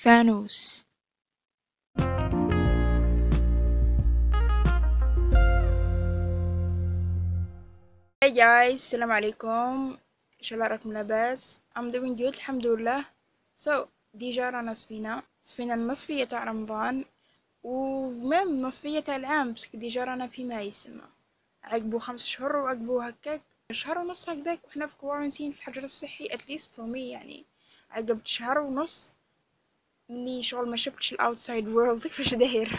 فانوس. Hey guys, السلام عليكم. إن شاء الله راكم لاباس. I'm doing good الحمد لله. So déjà رانا صفينا. صفينا النصفية تاع رمضان. و même النصفية تاع العام بصح déjà رانا في ما يسمى عقبو خمس شهور وعقبو هكاك. شهر ونص هكذاك وحنا في quarantine في الحجر الصحي least for me يعني. عقب شهر ونص. اني شغل ما شفتش ال outside world كيفاش داير.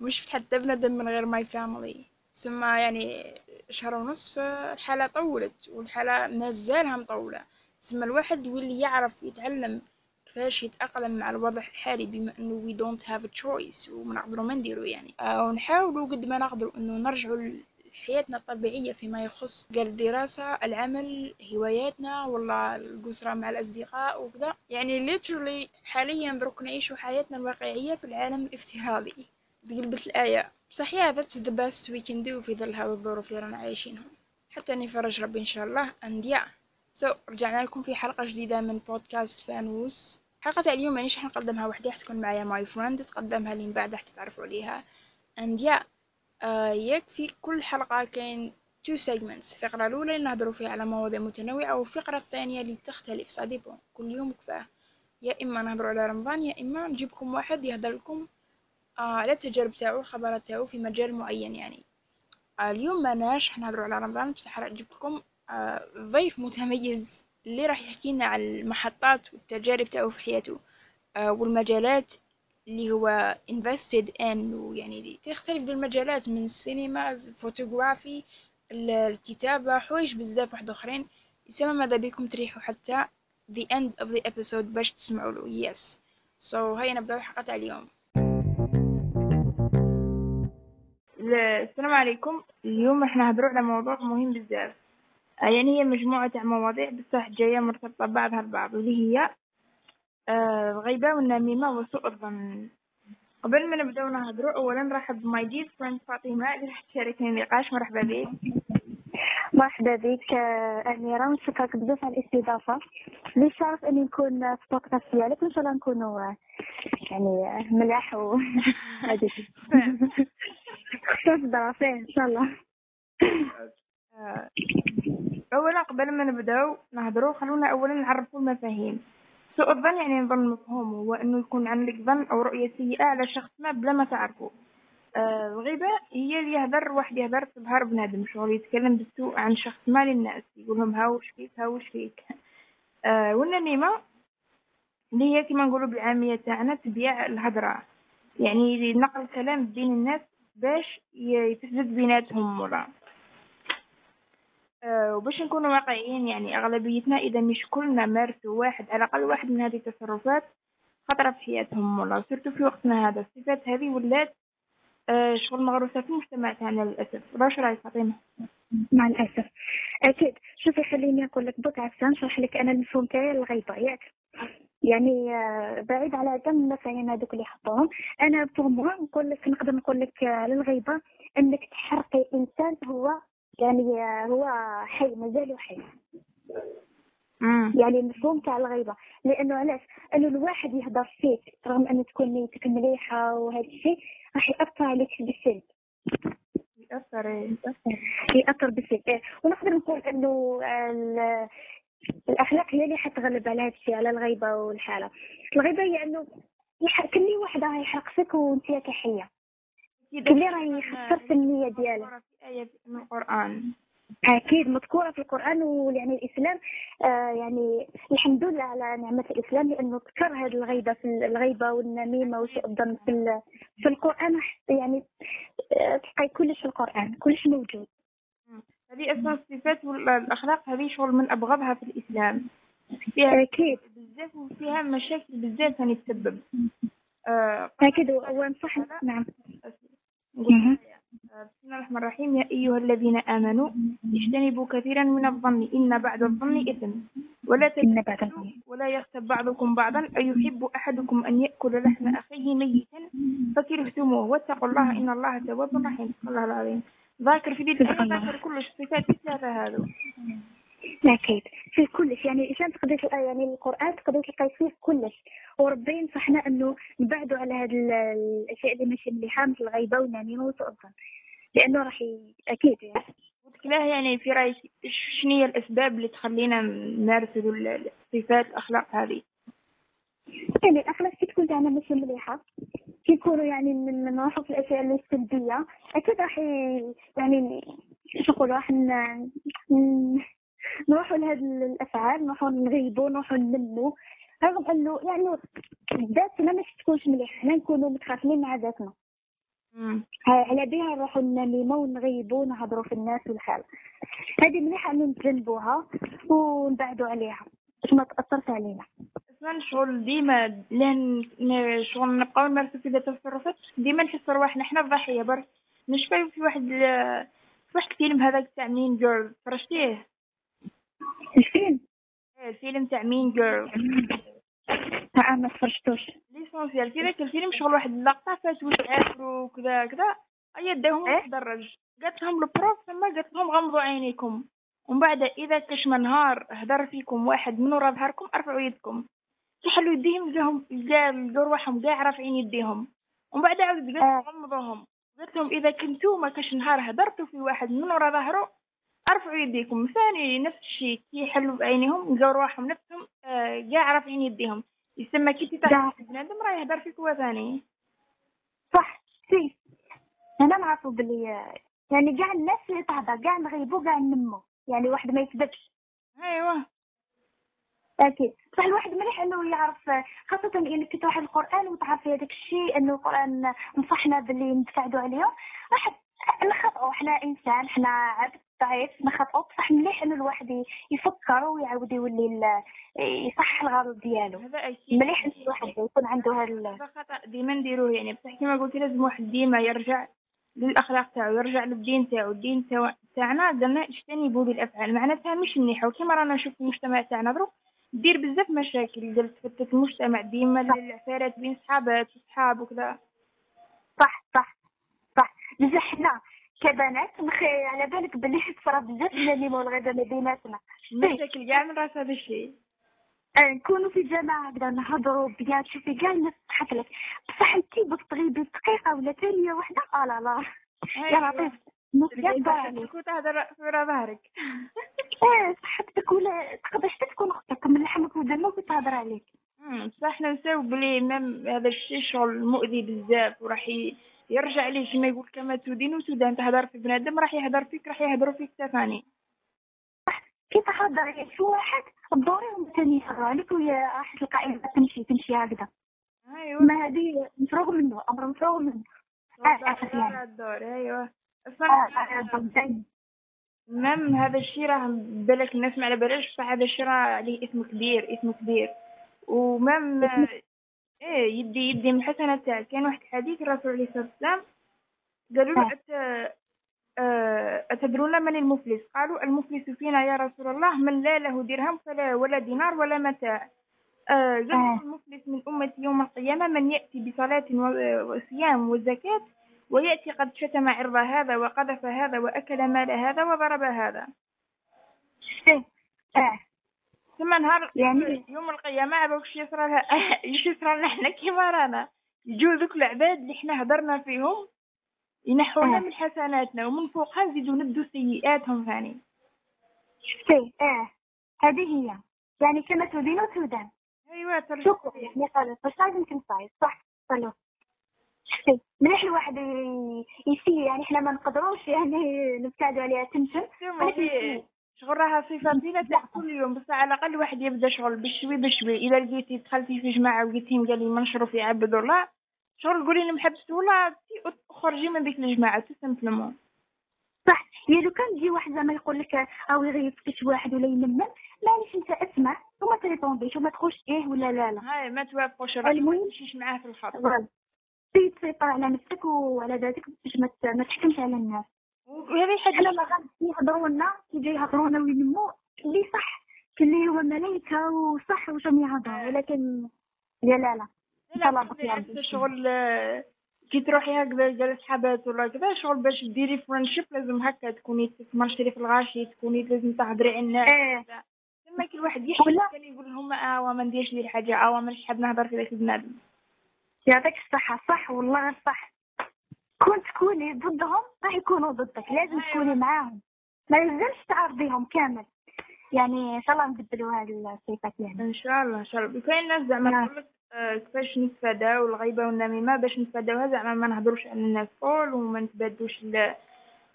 ما شفت حتى بنادم من غير my family سما يعني شهر ونص الحالة طولت والحالة مازالها مطولة. سما الواحد واللي يعرف يتعلم كيفاش يتأقلم مع الوضع الحالي بما إنه don't have a choice وما نقدروا ما نديرو يعني. آه ونحاولوا قد ما نقدروا إنه نرجعوا حياتنا الطبيعية فيما يخص قال الدراسة العمل هواياتنا ولا القصرة مع الأصدقاء وكذا. يعني literally حاليا درك نعيشوا حياتنا الواقعية في العالم الافتراضي. قلبت الآية. صحيح that's the best we can do في ظل هذه الظروف اللي رانا عايشينهم. حتى نفرج ربي إن شاء الله. And yeah. So رجعنا لكم في حلقة جديدة من بودكاست فانوس حلقة اليوم مانيش راح نقدمها وحدي راح تكون معايا my friend تقدمها لي من بعد راح تتعرفوا عليها. And آه يكفي كل حلقة كاين two segments. الفقرة الأولى اللي نهضروا فيها على مواضيع متنوعة والفقرة الثانية اللي تختلف ça dépend كل يوم كيفاه. يا إما نهضروا على رمضان يا إما نجيبكم واحد يهضر لكم آه على التجارب تاعو الخبرات تاعو في مجال معين يعني. آه اليوم ماناش حنهضروا على رمضان بصح راح نجيب لكم آه ضيف متميز اللي راح يحكي لنا على المحطات والتجارب تاعو في حياته آه والمجالات اللي هو invested in ويعني تختلف ذي المجالات من السينما الفوتوغرافي الكتابة حوايج بزاف واحد آخرين. يسمى ماذا بكم تريحوا حتى the end of the episode باش تسمعوا له. Yes. So هيا نبداو الحلقة تاع اليوم. السلام عليكم. اليوم راح نهضروا على موضوع مهم بزاف. يعني هي مجموعة مواضيع بصح جاية مرتبطة بعضها البعض واللي هي آه الغيبة والنميمة وسوء الظن. قبل ما نبداو نهضروا اولا نرحب ب my dear friend فاطمة اللي راح تشاركني النقاش. مرحبا بك. مرحبا بك أميرة. ونشكرك بزاف على الاستضافة. لي شرف أني نكون في بودكاست ديالك. وان شاء الله نكونوا يعني ملاح و هذيك دراسه إن شاء الله. اولا قبل ما نبداو نهضروا خلونا اولا نعرفوا المفاهيم. سوء الظن يعني نظن مفهوم هو إنه يكون عندك ظن أو رؤية سيئة على شخص ما بلا ما تعرفه. آه الغيبة هي اللي يهدر واحد يهدر في ظهر بنادم. شغل يتكلم بالسوء عن شخص ما للناس يقول لهم ها وش فيك ها وش فيك. آه والنميمة اللي هي كما نقولوا بالعامية تاعنا تبيع الهضرة يعني نقل الكلام بين الناس باش يتسدد بيناتهم ولا. وباش نكونوا واقعيين يعني أغلبيتنا إذا مش كلنا مارسوا واحد على الأقل واحد من هذه التصرفات خطرة في حياتهم والله surtout في وقتنا هذا. الصفات هذه ولات آه شغل مغروسة في المجتمع تاعنا للأسف. واش رايك فاطمة؟ مع الأسف. أكيد. شوفي خليني أقول لك عفسة نشرح لك أنا المفهوم تاعي الغيبة ياك. يعني آه، بعيد على كم المفاهيم هذوك اللي حطوهم. أنا pour moi نقول لك نقدر نقول لك على الغيبه إنك تحرقي إنسان هو يعني هو حي مازال حي. يعني المفهوم تاع الغيبة. لأنه علاش؟ انه الواحد يهضر فيك رغم انه تكون نيتك مليحة وهذا الشيء راح يأثر عليك بالسلب يأثر ياثر يأثر بالسلب إيه. ونقدر نقول إنه الأخلاق هي اللي حتغلب على هذا الشيء على الغيبة والحالة. الغيبة هي إنه كل واحد راه يحرق فيك وأنت كحيه كل راه يخسر في النية ديالها آية من القرآن. أكيد مذكورة في القرآن ويعني الإسلام آه يعني الحمد لله على نعمة الإسلام لأنه كثر هذه الغيبة في الغيبة والنميمة وسوء الظن في في القرآن يعني آه تلقاي كلش في القرآن كلش موجود. هذه أساس الصفات والأخلاق هذه شغل من أبغضها في الإسلام. فيها أكيد. بزاف وفيها مشاكل بزاف يعني تسبب. آه أكيد ونصح نعم. بسم الله الرحمن الرحيم. يا أيها الذين آمنوا اجتنبوا كثيرا من الظن. إن بعد الظن إثم. ولا تجتنبوا ولا يغتب بعضكم بعضا. أيحب أحدكم أن يأكل لحم أخيه ميتا؟ فكرهتموه واتقوا الله. إن الله تواب رحيم. الله العظيم ذاكر في دي ذاكر كل الصفات. الثلاثة هذو أكيد فيه كلش يعني الانسان تقدر تلقى يعني القرآن تقدر تلقى فيه كلش. وربي ينصحنا إنه نبعدوا على هذه الأشياء اللي ماشي مليحة مثل الغيبة والنميمه الظن لأنه راح ي... أكيد يعني. قلت له يعني في رايك شنو هي الأسباب اللي تخلينا نمارس الصفات الأخلاق هذه؟ يعني الأخلاق كي تكون زعما ماشي مليحة كي يكونوا يعني من نروحوا في الأشياء اللي السلبيه أكيد راح يعني شو نقول راح نروحوا لهاد الأفعال نروحوا نغيبوا نروحوا ننموا رغم إنه يعني ذاتنا ماشي تكونش مليحة حنا نكونوا متخاصمين مع ذاتنا. على بها نروحوا ننموا ونغيبوا ونهضروا في الناس والحال هذه مليحة إنه نتجنبوها ونبعدوا عليها باش ما تأثرش علينا. أصلا شغل ديما لأن شغل نبقاو نمارسو في ذات التصرفات ديما نحسو رواحنا حنا الضحيه برك. نشفاو في واحد في واحد الفيلم هذاك تاع Mean Girls تفرجتيه؟ الفيلم. إيه، الفيلم تاع Mean Girls ها ما تفرجتوش l'essentiel في ذاك الفيلم شغل واحد اللقطة فاتوا يعافروا وكذا كذا. هيا داوهم إيه؟ المدرج قالت لهم ال prof ثم قالت لهم غمضوا عينيكم. ومن بعد إذا كاش من نهار هدر فيكم واحد من ورا ظهركم أرفعوا يدكم. كيحلوا يديهم لقاهم لقا لقاو رواحهم كاع رافعين يديهم. ومن بعد عاود قالت. لهم غمضوهم. قالت لهم إذا كنتو ما كاش نهار هدرتوا في واحد من ورا ظهره أرفعوا يديكم. ثاني نفس الشيء. كي يحلوا بعينيهم لقاو رواحهم نفسهم آه، كاع رافعين يديهم. يسمى كي. تتعرف بنادم راه يهدر فيك هو ثاني. صح. سي أنا نعرفوا باللي يعني كاع الناس اللي تهضر كاع نغيبوا كاع ننمو يعني واحد ما يكذبش. أيوه. أكيد. بصح الواحد مليح إنه يعرف خاصة إنك كي تروح القرآن وتعرفي هذاك الشيء إنه القرآن نصحنا باللي نتبعدوا عليهم واحد نخطئوا حنا إنسان حنا عبد. ضعيف نخطئوا بصح مليح إنه الواحد يفكر ويعاود يولي يصحح الغلط ديالو. مليح إنه الواحد يكون عنده هال هذا خطأ ديما نديروه. يعني بصح كيما قلت لازم واحد ديما يرجع للأخلاق تاعو يرجع للدين تاعو. الدين تاع- تاعنا قالنا اجتنبوا بالافعال معناتها مش مليحه وكيما رانا نشوف في المجتمع تاعنا دروك دير بزاف مشاكل. قال تفتت المجتمع ديما العفارات بين صحابات وصحاب وكذا. صح صح صح. بصح حنا كبنات مخي على بالك باللي تصرا بزاف النميمة والغيبة ما بيناتنا. المشاكل كاع من راس هذا الشيء. آه، نكونوا في جماعة هكذا نهضروا بيان تشوفي كاع الناس تضحك لك. بصح انتي بغيت تغيبي دقيقة ولا ثانية واحدة آه لا لا. يا لطيف تهضر في ظهرك. آه صاحبتك ولا تقدر حتى تكون أختك من لحمك ودمك وتهضر عليك. بصح حنا نساو بلي مام هذا الشيء شغل مؤذي بزاف وراح ي- يرجع ليه كيما يقول كما تدين وتدان تهدر في بنادم راح يهدر فيك راح يهدروا فيك تا ثاني. كي تهضر عليك شي واحد؟ الضروري ثاني يهضروا عليك ويا راح تلقى عيبة تمشي تمشي هكذا. ايوا ما هذه مفروغ منه أمر مفروغ منه. آه، آسف يعني. على الدور ايوا. مام هذا الشيء راه بالك الناس ما على بالهاش بصح هذا الشيء راه عليه اسم كبير اسم كبير. ومام إيه يدي يدي من الحسنة تاعك كان واحد الحديث الرسول عليه الصلاة والسلام قالوا له آه. أت... آه، أتدرون من المفلس قالوا المفلس فينا يا رسول الله من لا له درهم فلا ولا دينار ولا متاع آه، قال آه. المفلس من أمتي يوم القيامة من يأتي بصلاة وصيام وزكاة ويأتي قد شتم عرض هذا وقذف هذا وأكل مال هذا وضرب هذا إيه. ثم نهار يعني- يوم القيامة عبوكش يصرى لها؟ يصرى لنا حنا كيما رانا يجوا ذوك العباد اللي حنا هضرنا فيهم ينحونا آه. من حسناتنا ومن فوقها نزيدو ندو سيئاتهم ثاني. شفتي آه. هذه هي. يعني كما تدين وتدان ايوا شكرا. يعني خلاص باش لازم تنفعي صح. صلوا شفتي مليح الواحد يسير يعني إحنا ما نقدروش يعني نبتعدوا عليها تمشم ثم ولكن شغل راها صفة زينة تاع كل يوم بس على الأقل واحد يبدأ شغل بشوي بشوي. إذا لقيتي دخلتي في جماعة ولقيتيهم قال لي منشروا في عبد الله. شغل قولي لهم حبست ولا خرجي من ديك الجماعة تسلموا صح. يا لو كان يجي واحد زعما يقول لك أو يغيب فيك واحد ولا ينمم معليش أنت أسمع؟ وما تريبونديش وما تخش إيه ولا لا لا. هاي ما توافقوش ما المهم- تمشيش معاه في الخط. تسيطر على نفسك وعلى ذاتك باش ما تحكمش على الناس. وهذه حنا حاجة ما يهضروا لنا كي يهضروا لنا وينموا اللي صح اللي هو ملائكة وصح راهم يهضروا ولكن يا لا لا. لا عندي شغل آه، كي تروحي هكذا جالس حبات ولا كذا شغل باش ديري فريندشيب لازم هكا تكوني تمرشري في الغاشي تكوني لازم تهضري على الناس. لما كل واحد يحكي يقول لهم آه ما نديرش لي حاجة آه ما حاب نهضر في ذاك البنادم. يعطيك الصحة. صح والله صح. كون تكوني ضدهم راح يكونوا ضدك لازم أيوة. تكوني معاهم. ما يلزمش تعرضيهم كامل. يعني إن شاء الله نبدلوا هذه الصفات يعني. إن شاء الله إن شاء الله. كاين ناس زعما نعم. آه، كيفاش نتفاداو الغيبه والنميمة باش نتفاداوها؟ زعما ما نهضروش على الناس طول وما نتبادلوش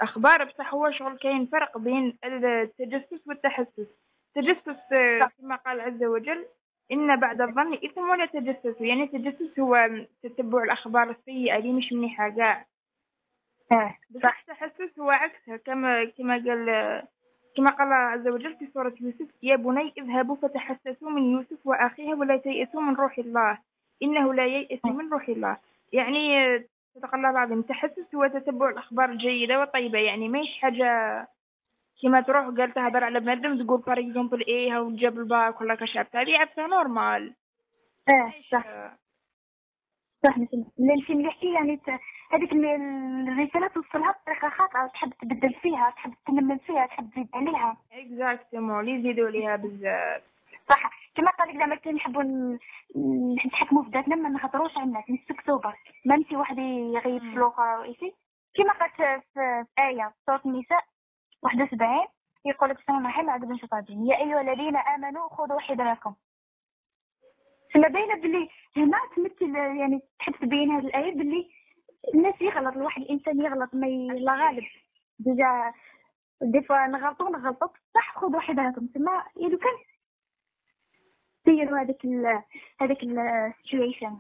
الأخبار. بصح هو شغل كاين فرق بين التجسس والتحسس. التجسس آه،. كما قال عز وجل إن بعد الظن إثم ولا تجسسوا يعني التجسس هو تتبع الأخبار السيئة اللي مش منيحه كاع بصح صح. التحسس هو عكسها كما كما قال كما قال الله عز وجل في سورة يوسف يا بني اذهبوا فتحسسوا من يوسف وأخيه ولا تيأسوا من روح الله. إنه لا ييأس من روح الله. يعني صدق الله العظيم التحسس هو تتبع الأخبار الجيدة والطيبة. يعني ماهيش حاجة كما تروح قال تهضر على بنادم تقول par exemple إيه هاو جاب الباك ولا كشعبت هذه عبتها normal إيه صح. صح الفيلم يحكي يعني هذيك ال- الرسالة توصلها بطريقة خاطئة تحب تبدل فيها تحب تنمل فيها تحب تزيد عليها. exactement اللي يزيدوا عليها بزاف صح. كما قال لك زعما كي نحبوا نتحكموا في ذاتنا ما نخطروش على الناس. نسكتوا برك. ما نمشي واحد يغيب. في الآخر رئيسي كما قالت في, آية سورة النساء 71 يقول لك سنة الرحيم عبد بن شطابين يا أيها الذين آمنوا خذوا حذركم. سما باينة باللي هنا تمثل يعني تحب تبين هذه الآية باللي الناس يغلط الواحد الإنسان يغلط ما لا غالب. ديجا des fois نغلطوا نغلطوا صح خذوا حذركم تما يلو كان ديروا هذيك ال هذيك ال situation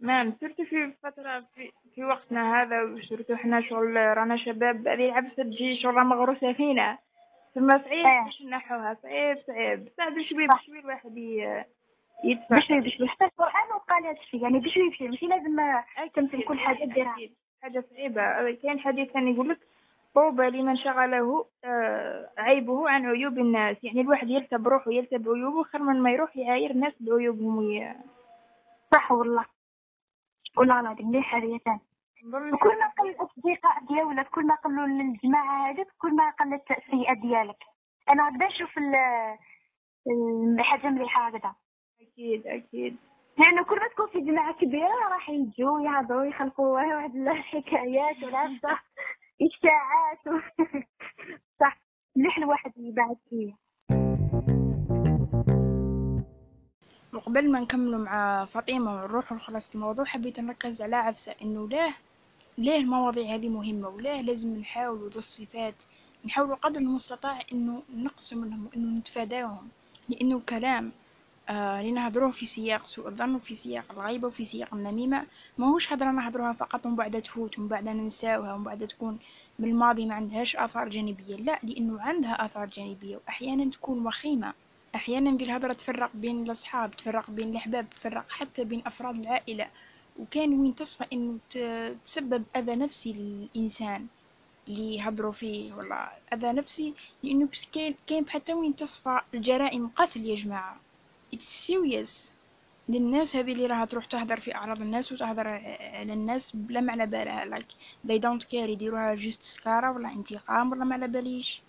نعم surtout في فترة في, في وقتنا هذا و surtout حنا شغل رانا شباب هذه العفسة تجي شغل مغروسة فينا. ثم صعيب آه. باش نحوها صعيب صعيب. بصح بشوي صح. بشوي الواحد يدفع بشوي بشوي حتى القرآن وقال هذا الشيء يعني بشوي بشوي ماشي لازم تمثل كل حاجة ديرها أكيد. حاجة صعيبة. كاين حديث ثاني يقول لك طوبى لمن شغله آه، عيبه عن عيوب الناس. يعني الواحد يرتب روحه يرتب عيوبه خير من ما يروح يعاير الناس بعيوبهم وي... صح والله. والله العظيم ثاني نظن وكل ما قل الأصدقاء ديالك كل ما قلوا الجماعة هذيك كل ما قلت السيئة ديالك. أنا هكذا نشوف ال- الحاجة مليحة هكذا. أكيد أكيد. لأنه كل ما تكون في جماعة كبيرة راح يجوا يهضروا يخلقوا واحد الحكايات والعبسة إشاعات و... صح. مليح الواحد يبعد فيه. وقبل ما نكملوا مع فاطمة ونروحوا لخلاص الموضوع حبيت نركز على عفسة إنه ليه ليه المواضيع هذه مهمة وليه لازم نحاولوا ذو الصفات نحاولوا قدر المستطاع إنه نقصوا منهم وإنه نتفاداهم لأنه الكلام آه اللي نهضروه في سياق سوء الظن وفي سياق الغيبة وفي سياق النميمة. ماهوش هضرة نهضروها فقط ومن بعد تفوت ومن بعد ننساوها ومن بعد تكون بالماضي ما عندهاش آثار جانبية. لا لأنه عندها آثار جانبية وأحيانا تكون وخيمة. أحيانا دي الهضرة تفرق بين الأصحاب تفرق بين الأحباب تفرق حتى بين أفراد العائلة. وكان وين تصفى إنه ت- تسبب أذى نفسي للإنسان اللي يهضروا فيه. والله أذى نفسي لأنه كاين حتى وين تصفى الجرائم قتل يا جماعة. It's serious. للناس هذه اللي راها تروح تهدر في أعراض الناس وتهدر على الناس بلا ما على بالها. Like they don't care. يديروها جست سكارة ولا انتقام ولا ما على باليش.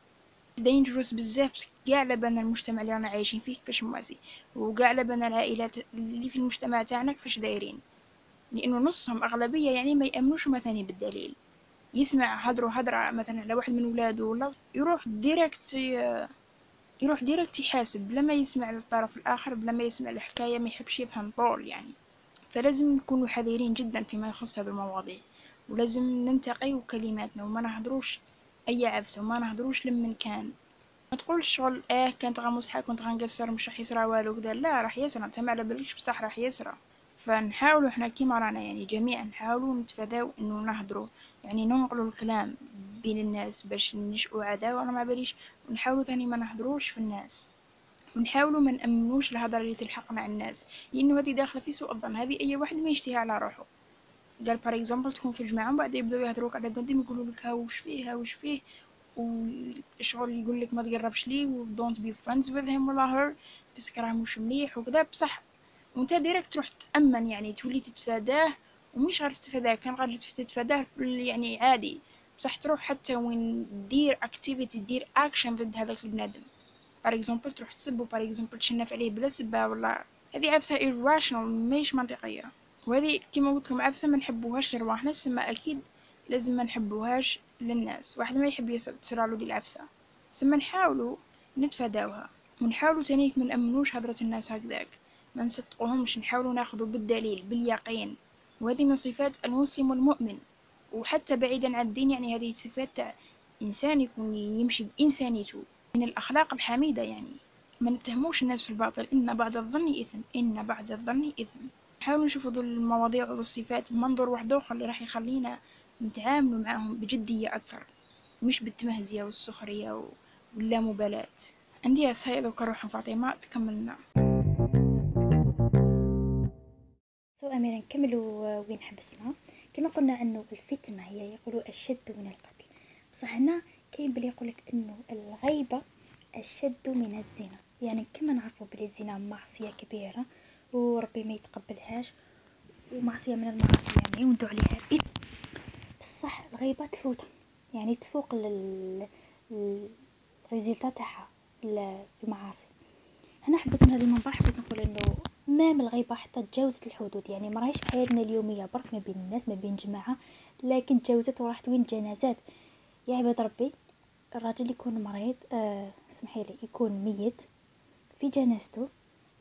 Dangerous بزاف. كاع على بالنا المجتمع اللي رانا عايشين فيه كيفاش مواسي. وكاع على بالنا العائلات اللي في المجتمع تاعنا كيفاش دايرين. لأنه نصهم أغلبية يعني ما يأمنوش مثلا بالدليل. يسمع هدرو هدرة مثلا على واحد من ولاده ولا يروح direct يروح direct يحاسب بلا ما يسمع الطرف الآخر بلا ما يسمع الحكاية ما يحبش يفهم طول يعني. فلازم نكونوا حذرين جدا فيما يخص هذه المواضيع. ولازم ننتقي كلماتنا وما نهدروش أي عفسة وما نهدروش لمن كان. ما تقولش شغل آه كانت غنضحك كنت غنقصر مش راح يصرى والو كذا. لا راح يصرى أنت ما على بالكش بصح راح يصرى فنحاولوا إحنا كيما رانا يعني جميعا نحاولوا نتفاداو إنه نهضروا. يعني ننقلوا الكلام. بين الناس باش ننشئوا عداوة. أنا ما باليش ونحاولوا ثاني ما نهضروش في الناس. ونحاولوا ما نأمنوش الهضرة اللي تلحقنا على الناس. لأنه هذه داخلة في سوء الظن. هذه أي واحد ما يشتهي على روحه. قال par exemple تكون في الجماعة وبعد يبداو يهضروك على بنادم يقولوا لك ها وش فيه ها وش فيه؟ وشغل يقول لك ما تقربش ليه و don't be friends with him ولا her بس راه مش مليح وكذا. بصح وانت direct تروح تأمن يعني تولي تتفاداه ومش غير تتفاداه. كان غير تتفاداه يعني عادي. بصح تروح حتى وين دير activity دير اكشن ضد هذاك البنادم. par exemple تروح تسبو par exemple تشنف عليه بلا سبه ولا. هذه عفسة irrational ماهيش منطقية. وهذه كيما قلت لكم عفسة ما نحبوهاش لرواحنا سما أكيد لازم ما نحبوهاش للناس. واحد ما يحب تصرالو ذي العفسة سما نحاولوا نتفاداوها. ونحاولوا تانيك ما نأمنوش هضرة الناس هكذاك. ما نصدقوهمش. نحاولوا ناخذوا بالدليل باليقين. وهذه من صفات المسلم والمؤمن. وحتى بعيدا عن الدين يعني هذه صفات تاع إنسان يكون يمشي بإنسانيته من الأخلاق الحميدة يعني. ما نتهموش الناس في الباطل إن بعد الظن إثم إن بعد الظن إثم. نحاولوا نشوفوا ذو المواضيع وذو الصفات بمنظور واحد آخر اللي راح يخلينا نتعاملوا معهم بجدية أكثر مش بالتمهزية والسخرية واللامبالاة. عندي هاي ذوك روح فاطمة تكملنا سو أميرة نكملوا وين حبسنا. كما قلنا أنه الفتنة هي يقولوا أشد من القتل. بصح هنا؟ كاين بلي يقولك أنه الغيبة أشد من الزنا. يعني كما نعرفوا بلي الزنا معصية كبيرة وربي ما يتقبلهاش ومعصية من المعاصي يعني وندعو عليها بيت. بصح الغيبة تفوت. يعني تفوق ال résultat تاعها في المعاصي. هنا حبيت من المنبر حبيت نقول أنه ما الغيبة حتى تجاوزت الحدود يعني ما راهيش في حياتنا اليومية برك ما بين الناس ما بين جماعة لكن تجاوزت وراحت وين جنازات. يا عباد ربي الراجل يكون مريض آه سمحي لي يكون ميت في جنازته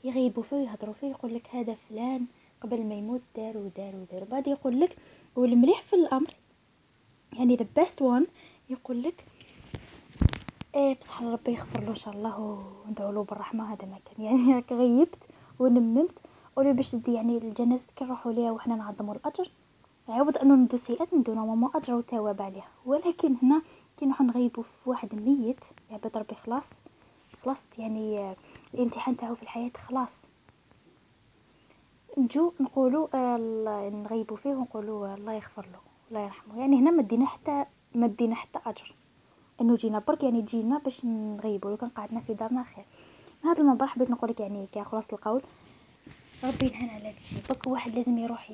يغيبوا فيه يهضروا فيه يقول لك هذا فلان قبل ما يموت دار ودار ودار. بعد يقول لك والمليح في الأمر يعني the best one يقول لك إيه بصح ربي يغفر له إن شاء الله وندعو له بالرحمة هذا ما كان يعني هكا غيبت. ونممت ولي باش تدي يعني الجنازة كنروحو ليها وحنا نعظمو الأجر. عوض أنه ندو سيئات ندو normalement أجر وثواب عليها. ولكن هنا كي نروحو نغيبو في واحد ميت عباد ربي خلاص. خلصت يعني الامتحان تاعو في الحياة خلاص. نجو نقولوا آه نغيبوا فيه ونقولوا الله يغفر له الله يرحمه. يعني هنا ما دينا حتى ما دينا حتى أجر. أنه جينا برك يعني جينا باش نغيبوا. لو كان قعدنا في دارنا خير. هذا المنبر حبيت نقولك يعني كي خلاص القول ربي ينهن على هادشي برك واحد لازم يروح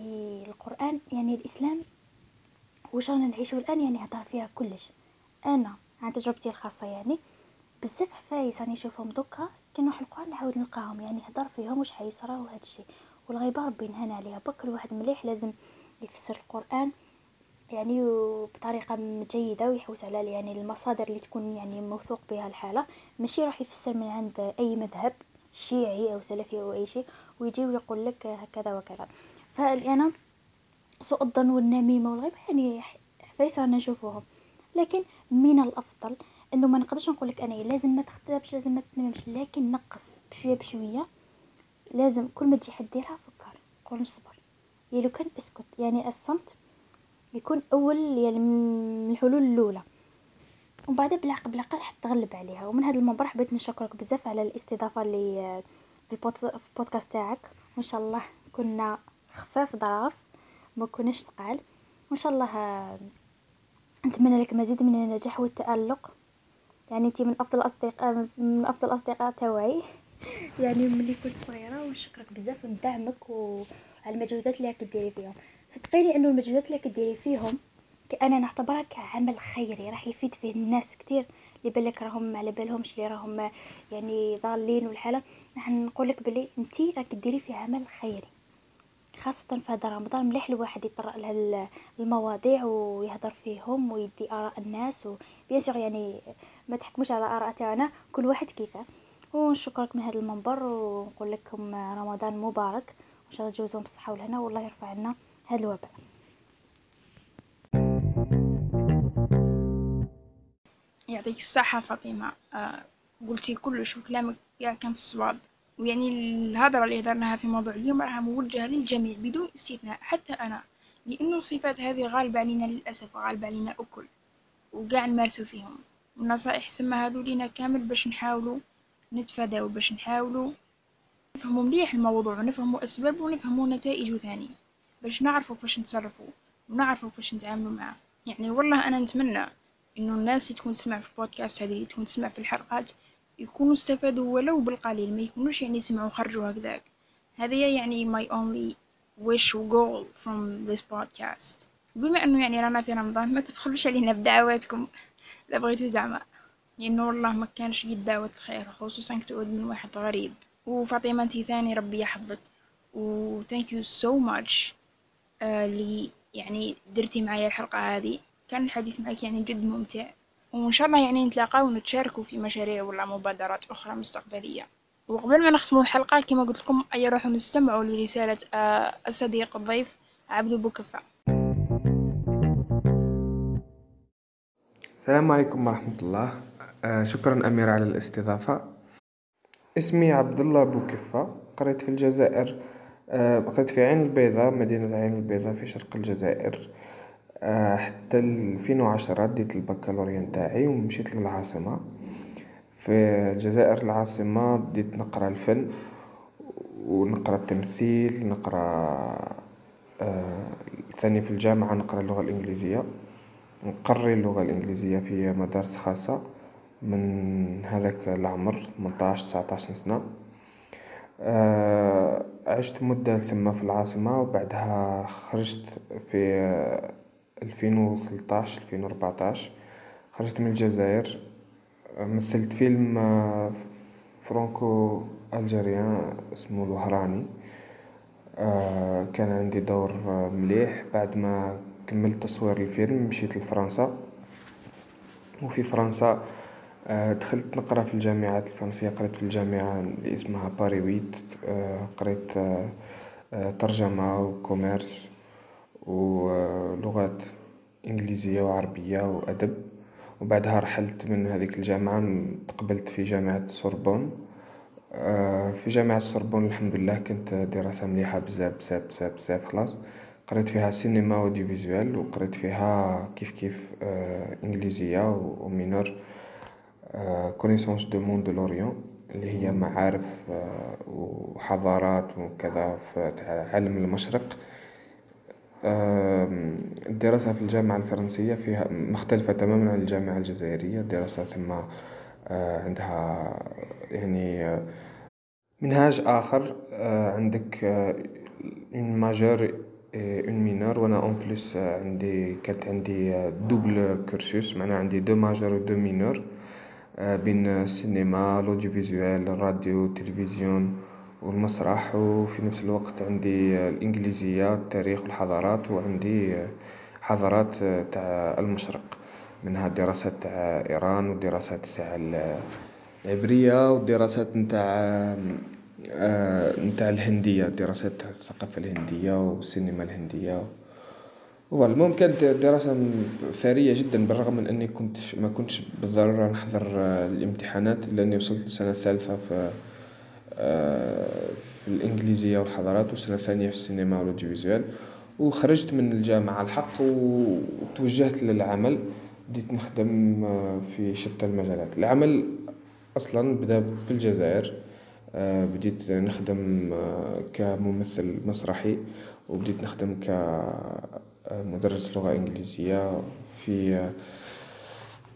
القران يعني الإسلام واش رانا نعيشو الآن؟ يعني هضر فيها كلش. أنا عن تجربتي الخاصة يعني بزاف حفايس راني نشوفهم دوكا كي نروح القران نعاود نلقاهم. يعني هضر فيهم واش حيصراو هادشي والغيبة ربي ينهن عليها. برك الواحد مليح لازم يفسر القرآن يعني بطريقة جيدة ويحوس على يعني المصادر اللي تكون يعني موثوق بها الحالة. ماشي راح يفسر من عند أي مذهب شيعي أو سلفي أو أي شيء ويجي ويقول لك هكذا وكذا. فانا سوء الظن والنميمة والغيبه يعني حفايس رانا نشوفوهم لكن من الأفضل إنه ما نقدرش نقول لك أنا لازم ما تختبش لازم ما تنمش لكن نقص بشوية بشوية. لازم كل ما تجي حد ديرها فكر قول نصبر يعني لو كان أسكت يعني الصمت يكون أول يعني من الحلول الأولى. ومن بعد بالعقل بالعقل حتى تغلب عليها. ومن هذا المنبر حبيت نشكرك بزاف على الاستضافة اللي في البودكاست تاعك. وإن شاء الله كنا خفاف ظراف ما كناش ثقال وإن شاء الله نتمنى لك مزيد من النجاح والتألق. يعني انت من أفضل الأصدقاء من أفضل الأصدقاء تاعي يعني ملي كنت صغيرة. ونشكرك بزاف. ودعمك وعلى المجهودات اللي كديري فيهم. صدقيني إنه المجهودات اللي كديري فيهم أنا نعتبرها كعمل خيري راح يفيد فيه الناس كتير اللي بالك راهم على بالهمش اللي راهم يعني ضالين والحالة. نحن نقول لك بلي أنتي راك ديري في عمل خيري خاصة في هذا رمضان. مليح الواحد يطرق لها المواضيع ويهضر فيهم ويدي آراء الناس وبيان يعني ما تحكموش على آراء تاعنا كل واحد كيفه. ونشكرك من هذا المنبر ونقول لكم رمضان مبارك. وان شاء الله تجوزون بالصحة والهنا والله يرفع عنا. هذا الوباء يعطيك الصحة فاطمة. آه قلتي كلش وكلامك كان في الصواب. ويعني الهضرة اللي هدرناها في موضوع اليوم راها موجهة للجميع بدون استثناء حتى أنا. لأنه الصفات هذه غالبة علينا للأسف غالبة علينا أكل وقاع نمارسو فيهم. والنصائح سما هذو لينا كامل باش نحاولوا نتفاداو باش نحاولوا نفهموا مليح الموضوع ونفهموا أسبابه ونفهموا نتائجه ثاني. باش نعرفوا كيفاش نتصرفوا ونعرفوا كيفاش نتعاملوا معاه. يعني والله أنا نتمنى إنه الناس اللي تكون تسمع في البودكاست هذه تكون تسمع في الحلقات يكونوا استفادوا ولو بالقليل ما يكونوش يعني سمعوا خرجوا هكذاك. هذه يعني my only wish و goal from this podcast. بما إنه يعني رانا في رمضان ما تبخلوش علينا بدعواتكم. لا بغيتو زعما. لأنه والله ما كانش يد دعوة الخير خصوصا تعود من واحد غريب. وفاطمة أنتي ثاني ربي يحفظك. و thank you so much. آه لي يعني درتي معايا الحلقة هذه. كان الحديث معك يعني جد ممتع. وإن شاء الله يعني نتلاقاو ونتشاركوا في مشاريع ولا مبادرات أخرى مستقبلية. وقبل ما نختم الحلقة كما قلت لكم أي روحوا نستمعوا لرسالة آه الصديق الضيف عبدو بوكفة. السلام عليكم ورحمة الله. آه شكرا أمير على الاستضافة. اسمي عبد الله بوكفة. قريت في الجزائر آه قريت في عين البيضاء مدينة عين البيضاء في شرق الجزائر. آه حتى الفين وعشرة ديت البكالوريا نتاعي ومشيت للعاصمة. في الجزائر العاصمة بديت نقرأ الفن ونقرأ التمثيل نقرأ آه ثاني في الجامعة نقرأ اللغة الإنجليزية. نقري اللغة الإنجليزية في مدارس خاصة من هذاك العمر تمنطاش تسعطاش سنة. عشت مدة ثم في العاصمة وبعدها خرجت في ألفين وثلطاش ألفين وربعطاش خرجت من الجزائر. مثلت فيلم آه، فرانكو ألجيريان اسمه الوهراني. آه، كان عندي دور مليح. بعد ما كملت تصوير الفيلم مشيت لفرنسا. وفي فرنسا دخلت نقرا في الجامعات الفرنسية قريت في الجامعة اللي اسمها باري ويت آه، قريت آه، ترجمة و commerce ولغات إنجليزية وعربية وأدب وبعدها رحلت من هذيك الجامعة تقبلت في جامعة السوربون في جامعة السوربون الحمد لله كانت دراسة مليحة بزاف بزاف بزاف بزاف خلاص. قريت فيها سينما و audiovisuel وقريت فيها كيف كيف إنجليزية و mineure connaissance du monde l'Orient اللي هي معارف وحضارات وكذا في عالم المشرق. الدراسة في الجامعة الفرنسية فيها مختلفة تماما عن الجامعة الجزائرية. الدراسة ثم عندها يعني منهاج آخر عندك une majeure une mineure وأنا en plus عندي كانت عندي double cursus معناها عندي deux majeures و deux mineures بين السينما l'audiovisuel الراديو التلفزيون والمسرح. وفي نفس الوقت عندي الإنجليزية التاريخ والحضارات. وعندي حضارات تاع المشرق. منها الدراسات تاع إيران والدراسات تاع العبرية والدراسات نتاع نتاع الهندية. دراسات تاع الثقافة الهندية والسينما الهندية. المهم كانت دراسة ثرية جدا بالرغم من أني كنت ما كنتش بالضرورة نحضر الامتحانات لأني وصلت للسنة الثالثة في في الإنجليزية والحضارات والسنة الثانية في السينما والأوديوفيزوال. وخرجت من الجامعة الحق وتوجهت للعمل. بديت نخدم في شتى المجالات. العمل أصلا بدأ في الجزائر بديت نخدم كممثل مسرحي وبديت نخدم كمدرس لغة إنجليزية في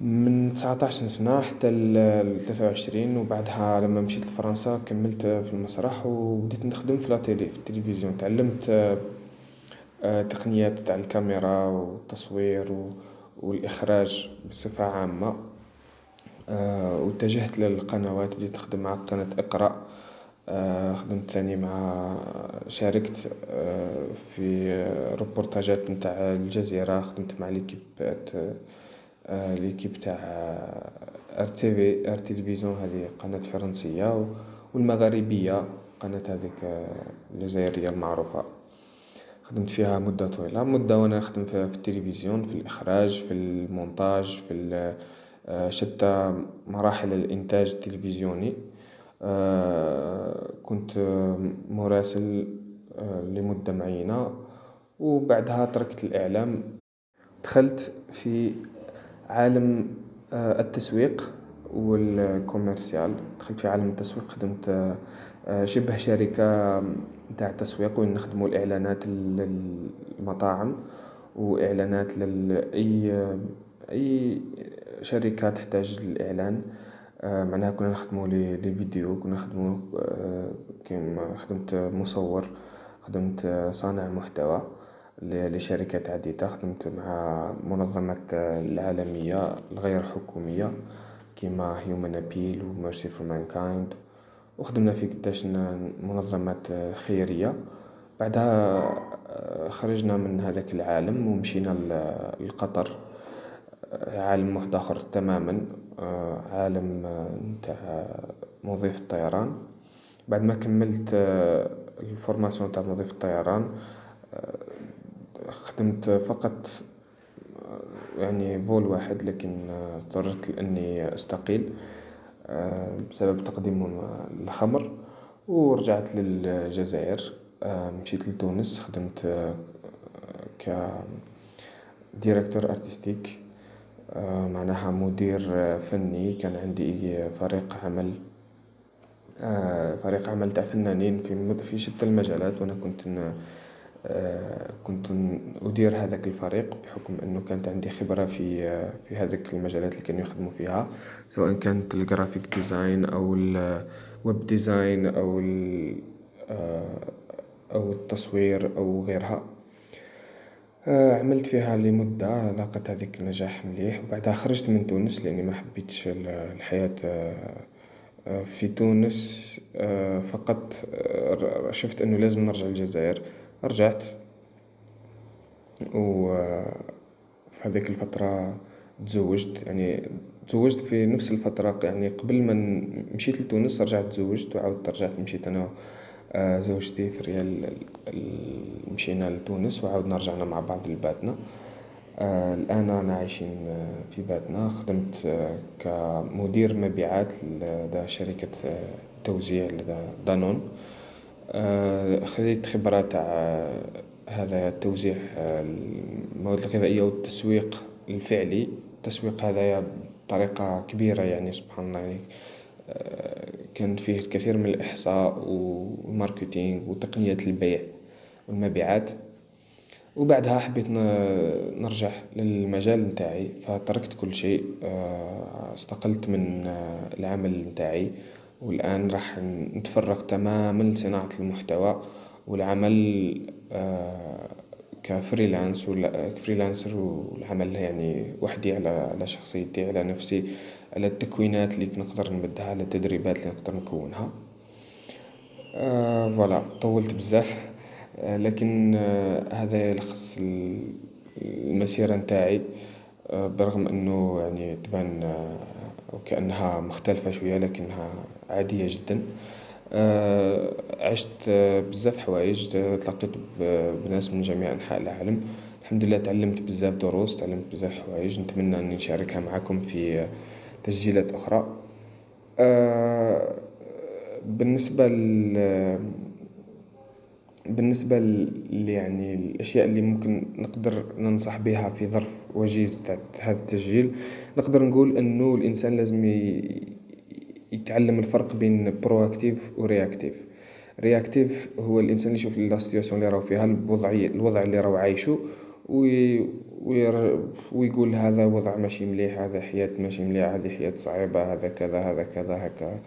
من تسعطاش سنة حتى لثلاثة وعشرين وبعدها لما مشيت لفرنسا كملت في المسرح وبديت نخدم في لاتيلي في التلفزيون. تعلمت تقنيات تاع الكاميرا والتصوير والإخراج بصفة عامة. واتجهت للقنوات بديت نخدم مع قناة إقرأ. خدمت ثاني مع شاركت في reportageات نتاع الجزيرة خدمت مع l'équipe l'équipe تاع RTVR تلفزيون هذه قناة فرنسية والمغاربية قناة هذيك الجزائرية المعروفة. خدمت فيها مدة طويلة مدة وأنا نخدم في التلفزيون في الإخراج في المونتاج في شتى مراحل الإنتاج التلفزيوني. كنت مراسل لمدة معينة وبعدها تركت الإعلام. دخلت في عالم التسويق و الكوميرسيال دخلت في عالم التسويق خدمت شبه شركة نتاع تسويق وين نخدمو الإعلانات للمطاعم وإعلانات لأي أي شركة تحتاج للإعلان. معناها كنا نخدمو لي فيديو كنا نخدمو كيما خدمت مصور خدمت صانع محتوى لشركات عديدة خدمت مع منظمات العالمية الغير حكومية كيما Human Appeal و Mercy for Mankind و خدمنا في قداش منظمات خيرية. بعدها خرجنا من هذاك العالم و مشينا لقطر عالم واحد آخر تماما. عالم نتاع مضيف الطيران. بعد ما كملت ال formation تاع مضيف الطيران خدمت فقط يعني vol واحد لكن اضطررت لأني أستقيل بسبب تقديم الخمر و رجعت للجزائر مشيت لتونس خدمت ك directeur artistique معناها مدير فني. كان عندي فريق عمل فريق عمل تاع فنانين في شتى المجالات. و أنا كنت كنت أدير هذاك الفريق بحكم انو كانت عندي خبرة في في هذيك المجالات اللي كانو يخدمو فيها. سواء كانت ال graphic design أو ال web design أو أو التصوير أو غيرها. عملت فيها لمدة لاقت هذيك نجاح مليح. و بعدها خرجت من تونس لأني محبيتش الحياة في تونس. فقط شفت انو لازم نرجع للجزائر. رجعت. و هذيك الفترة تزوجت. يعني تزوجت في نفس الفترة يعني قبل ما مشيت لتونس رجعت تزوجت و عاودت رجعت مشيت أنا زوجتي في ريال مشينا لتونس و عاودنا رجعنا مع بعض لبلادنا الآن رانا عايشين في بلادنا خدمت كمدير مبيعات لدى شركة توزيع لدى دانون. خذيت خبرة تاع هذا توزيع المواد الغذائية و التسويق الفعلي. التسويق هذايا بطريقة كبيرة يعني سبحان الله. يعني كان فيه الكثير من الإحصاء و الماركتينغ و تقنية البيع و المبيعات و بعدها حبيت نرجع للمجال نتاعي فتركت كل شيء استقلت من العمل نتاعي. و الآن راح نتفرغ تماما لصناعة المحتوى و العمل ك freelance ك freelancer. و العمل يعني وحدي على شخصيتي على نفسي. على التكوينات اللي نقدر نمدها على التدريبات اللي نقدر نكونها. voilà طولت بزاف. لكن هذا يلخص المسيرة نتاعي. برغم انو يعني تبان و كأنها مختلفة شوية لكنها عادية جدا. عشت بزاف حوايج. تلاقيت بناس من جميع أنحاء العالم. الحمد لله تعلمت بزاف دروس تعلمت بزاف حوايج. نتمنى أني نشاركها معاكم في تسجيلات أخرى. بالنسبة بالنسبة يعني الأشياء اللي ممكن نقدر ننصح بيها في ظرف وجيز تاع هذا التسجيل نقدر نقول انو الإنسان لازم يتعلم الفرق بين proactif و réactif هو الإنسان اللي يشوف la situation اللي راهو فيها الوضع اللي راهو عايشو و يقول هذا وضع ماشي مليح هذا حياة ماشي مليحة هذي حياة صعيبة هذا كذا هذا كذا هكا.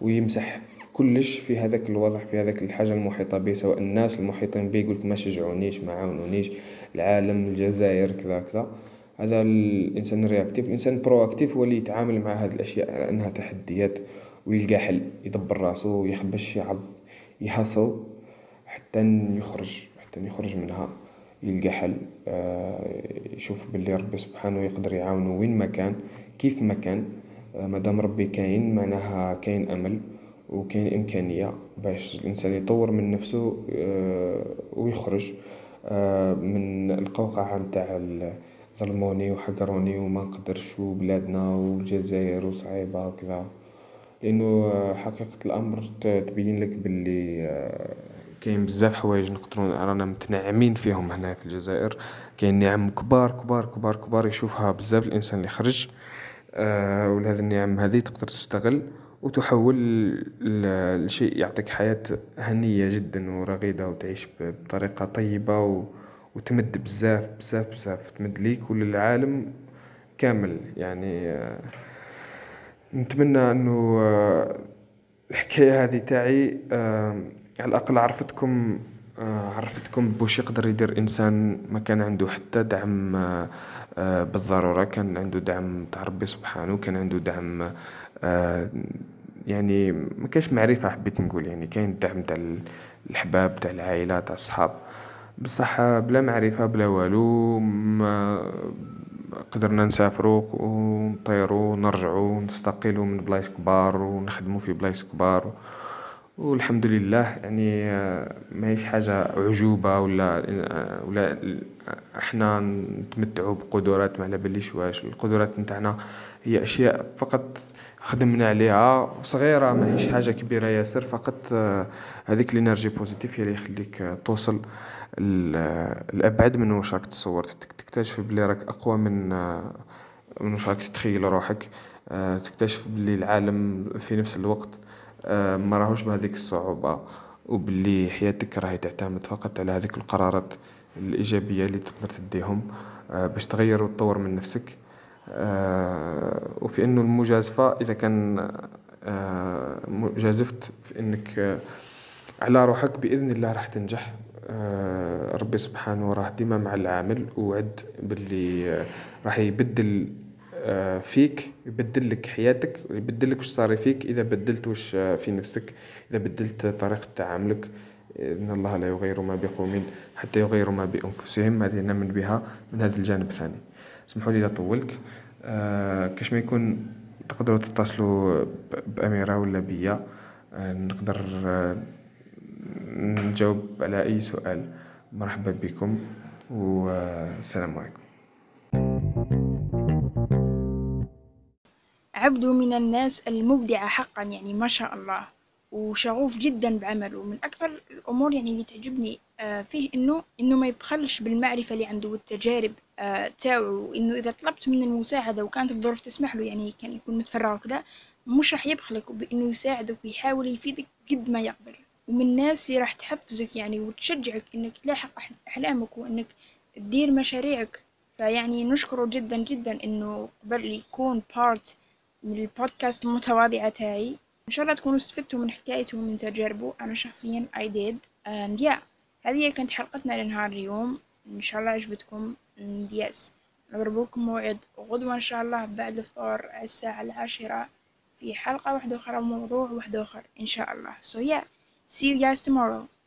و يمسح كلش في هذاك الوضع في هذاك الحاجة المحيطة به سواء الناس المحيطين به يقولك ما شجعونيش ما عاونونيش العالم الجزائر كذا كذا. هذا الإنسان ال réactif الإنسان ال proactif هو اللي يتعامل مع هاد الأشياء على أنها تحديات و يلقا حل يدبر راسو يخبش يعض يحاصل حتى يخرج حتى يخرج منها. يلقا حل يشوف بلي ربي سبحانه يقدر يعاونو وين ما كان كيف ما كان مادام ربي كاين معناها كاين أمل و كاين إمكانية باش الإنسان يطور من نفسو و يخرج من القوقعة نتاع ظلموني و حقروني و منقدرش و بلادنا و الجزائر و صعيبة و كذا لانو كاين بزاف حوايج نقدرو رانا متنعمين فيهم هنايا في الجزائر. كاين نعم كبار كبار كبار كبار يشوفها بزاف الإنسان اللي خرج. و هذي النعم هذي تقدر تستغل و تحول لشيء يعطيك حياة هنية جدا و رغيدة و تعيش بطريقة طيبة و تمد بزاف بزاف بزاف. تمد ليك و للعالم كامل. يعني نتمنى انو الحكاية هذي تاعي على الأقل عرفتكم آه، عرفتكم بوش يقدر يدير إنسان ما كان عنده حتى دعم آه، آه، بالضرورة كان عنده دعم تاع ربي سبحانه كان عنده دعم يعني ما كاش معرفة حبيت نقول يعني كاين الدعم تاع الأحباب تاع العائلة تاع الصحاب. بصح بلا معرفة بلا والو ما قدرنا نسافرو ونطيرو ونرجعو ونستقيلو من بلايص كبار ونخدمو في بلايص كبار. والحمد لله يعني ماهيش حاجة أعجوبة ولا ولا إحنا نتمتعو بقدرات ما على بليش واش القدرات نتاعنا هي أشياء فقط خدمنا عليها. صغيرة ماهيش حاجة كبيرة ياسر فقط هذيك ال énergie positive هي اللي يخليك توصل الأبعد من واش راك تصور تكتشف بلي راك أقوى من من واش راك تتخيل روحك تكتشف بلي العالم في نفس الوقت. ما راهوش بهذيك الصعوبة. وبلي حياتك راهي تعتمد فقط على هذيك القرارات الإيجابية اللي تقدر تديهم باش تغير وتطور من نفسك. وفي إنه المجازفة إذا كان جازفت في إنك على روحك بإذن الله راح تنجح. ربي سبحانه راه ديما مع العامل وعد باللي راح يبدل فيك يبدل لك حياتك يبدل لك واش صار فيك إذا بدلت واش في نفسك إذا بدلت طريقة تعاملك إن الله لا يغير ما بقوم حتى يغيروا ما بأنفسهم. هذه نمن بها من هذا الجانب الثاني. اسمحوا لي إذا طولت. آه كاش ما يكون تقدروا تتصلوا بأميرة ولا بيا آه نقدر آه نجاوب على أي سؤال. مرحبا بكم والسلام عليكم. عبد من الناس المبدعة حقا يعني ما شاء الله. وشغوف جدا بعمله. من أكثر الأمور يعني اللي تعجبني آه، فيه إنه إنه ما يبخلش بالمعرفة اللي عنده والتجارب آه، تاعو وإنه إذا طلبت منه المساعدة وكانت الظروف تسمح له يعني كان يكون متفرغ وكذا مش راح يبخلك بإنه يساعدك ويحاول يفيدك قد ما يقدر. ومن الناس اللي راح تحفزك يعني وتشجعك إنك تلاحق أحلامك وإنك تدير مشاريعك. فيعني نشكره جدا جدا إنه قبل يكون بارت من البودكاست المتواضعة تاعي. إن شاء الله تكونوا استفدتوا من حكايته ومن تجاربه. أنا شخصيا I did. And yeah هذه كانت حلقتنا لنهار اليوم. إن شاء الله عجبتكم. And yes نضرب لكم موعد غدوة إن شاء الله بعد الفطور الساعة العاشرة في حلقة واحدة أخرى وموضوع واحد آخر إن شاء الله. So yeah see you guys tomorrow.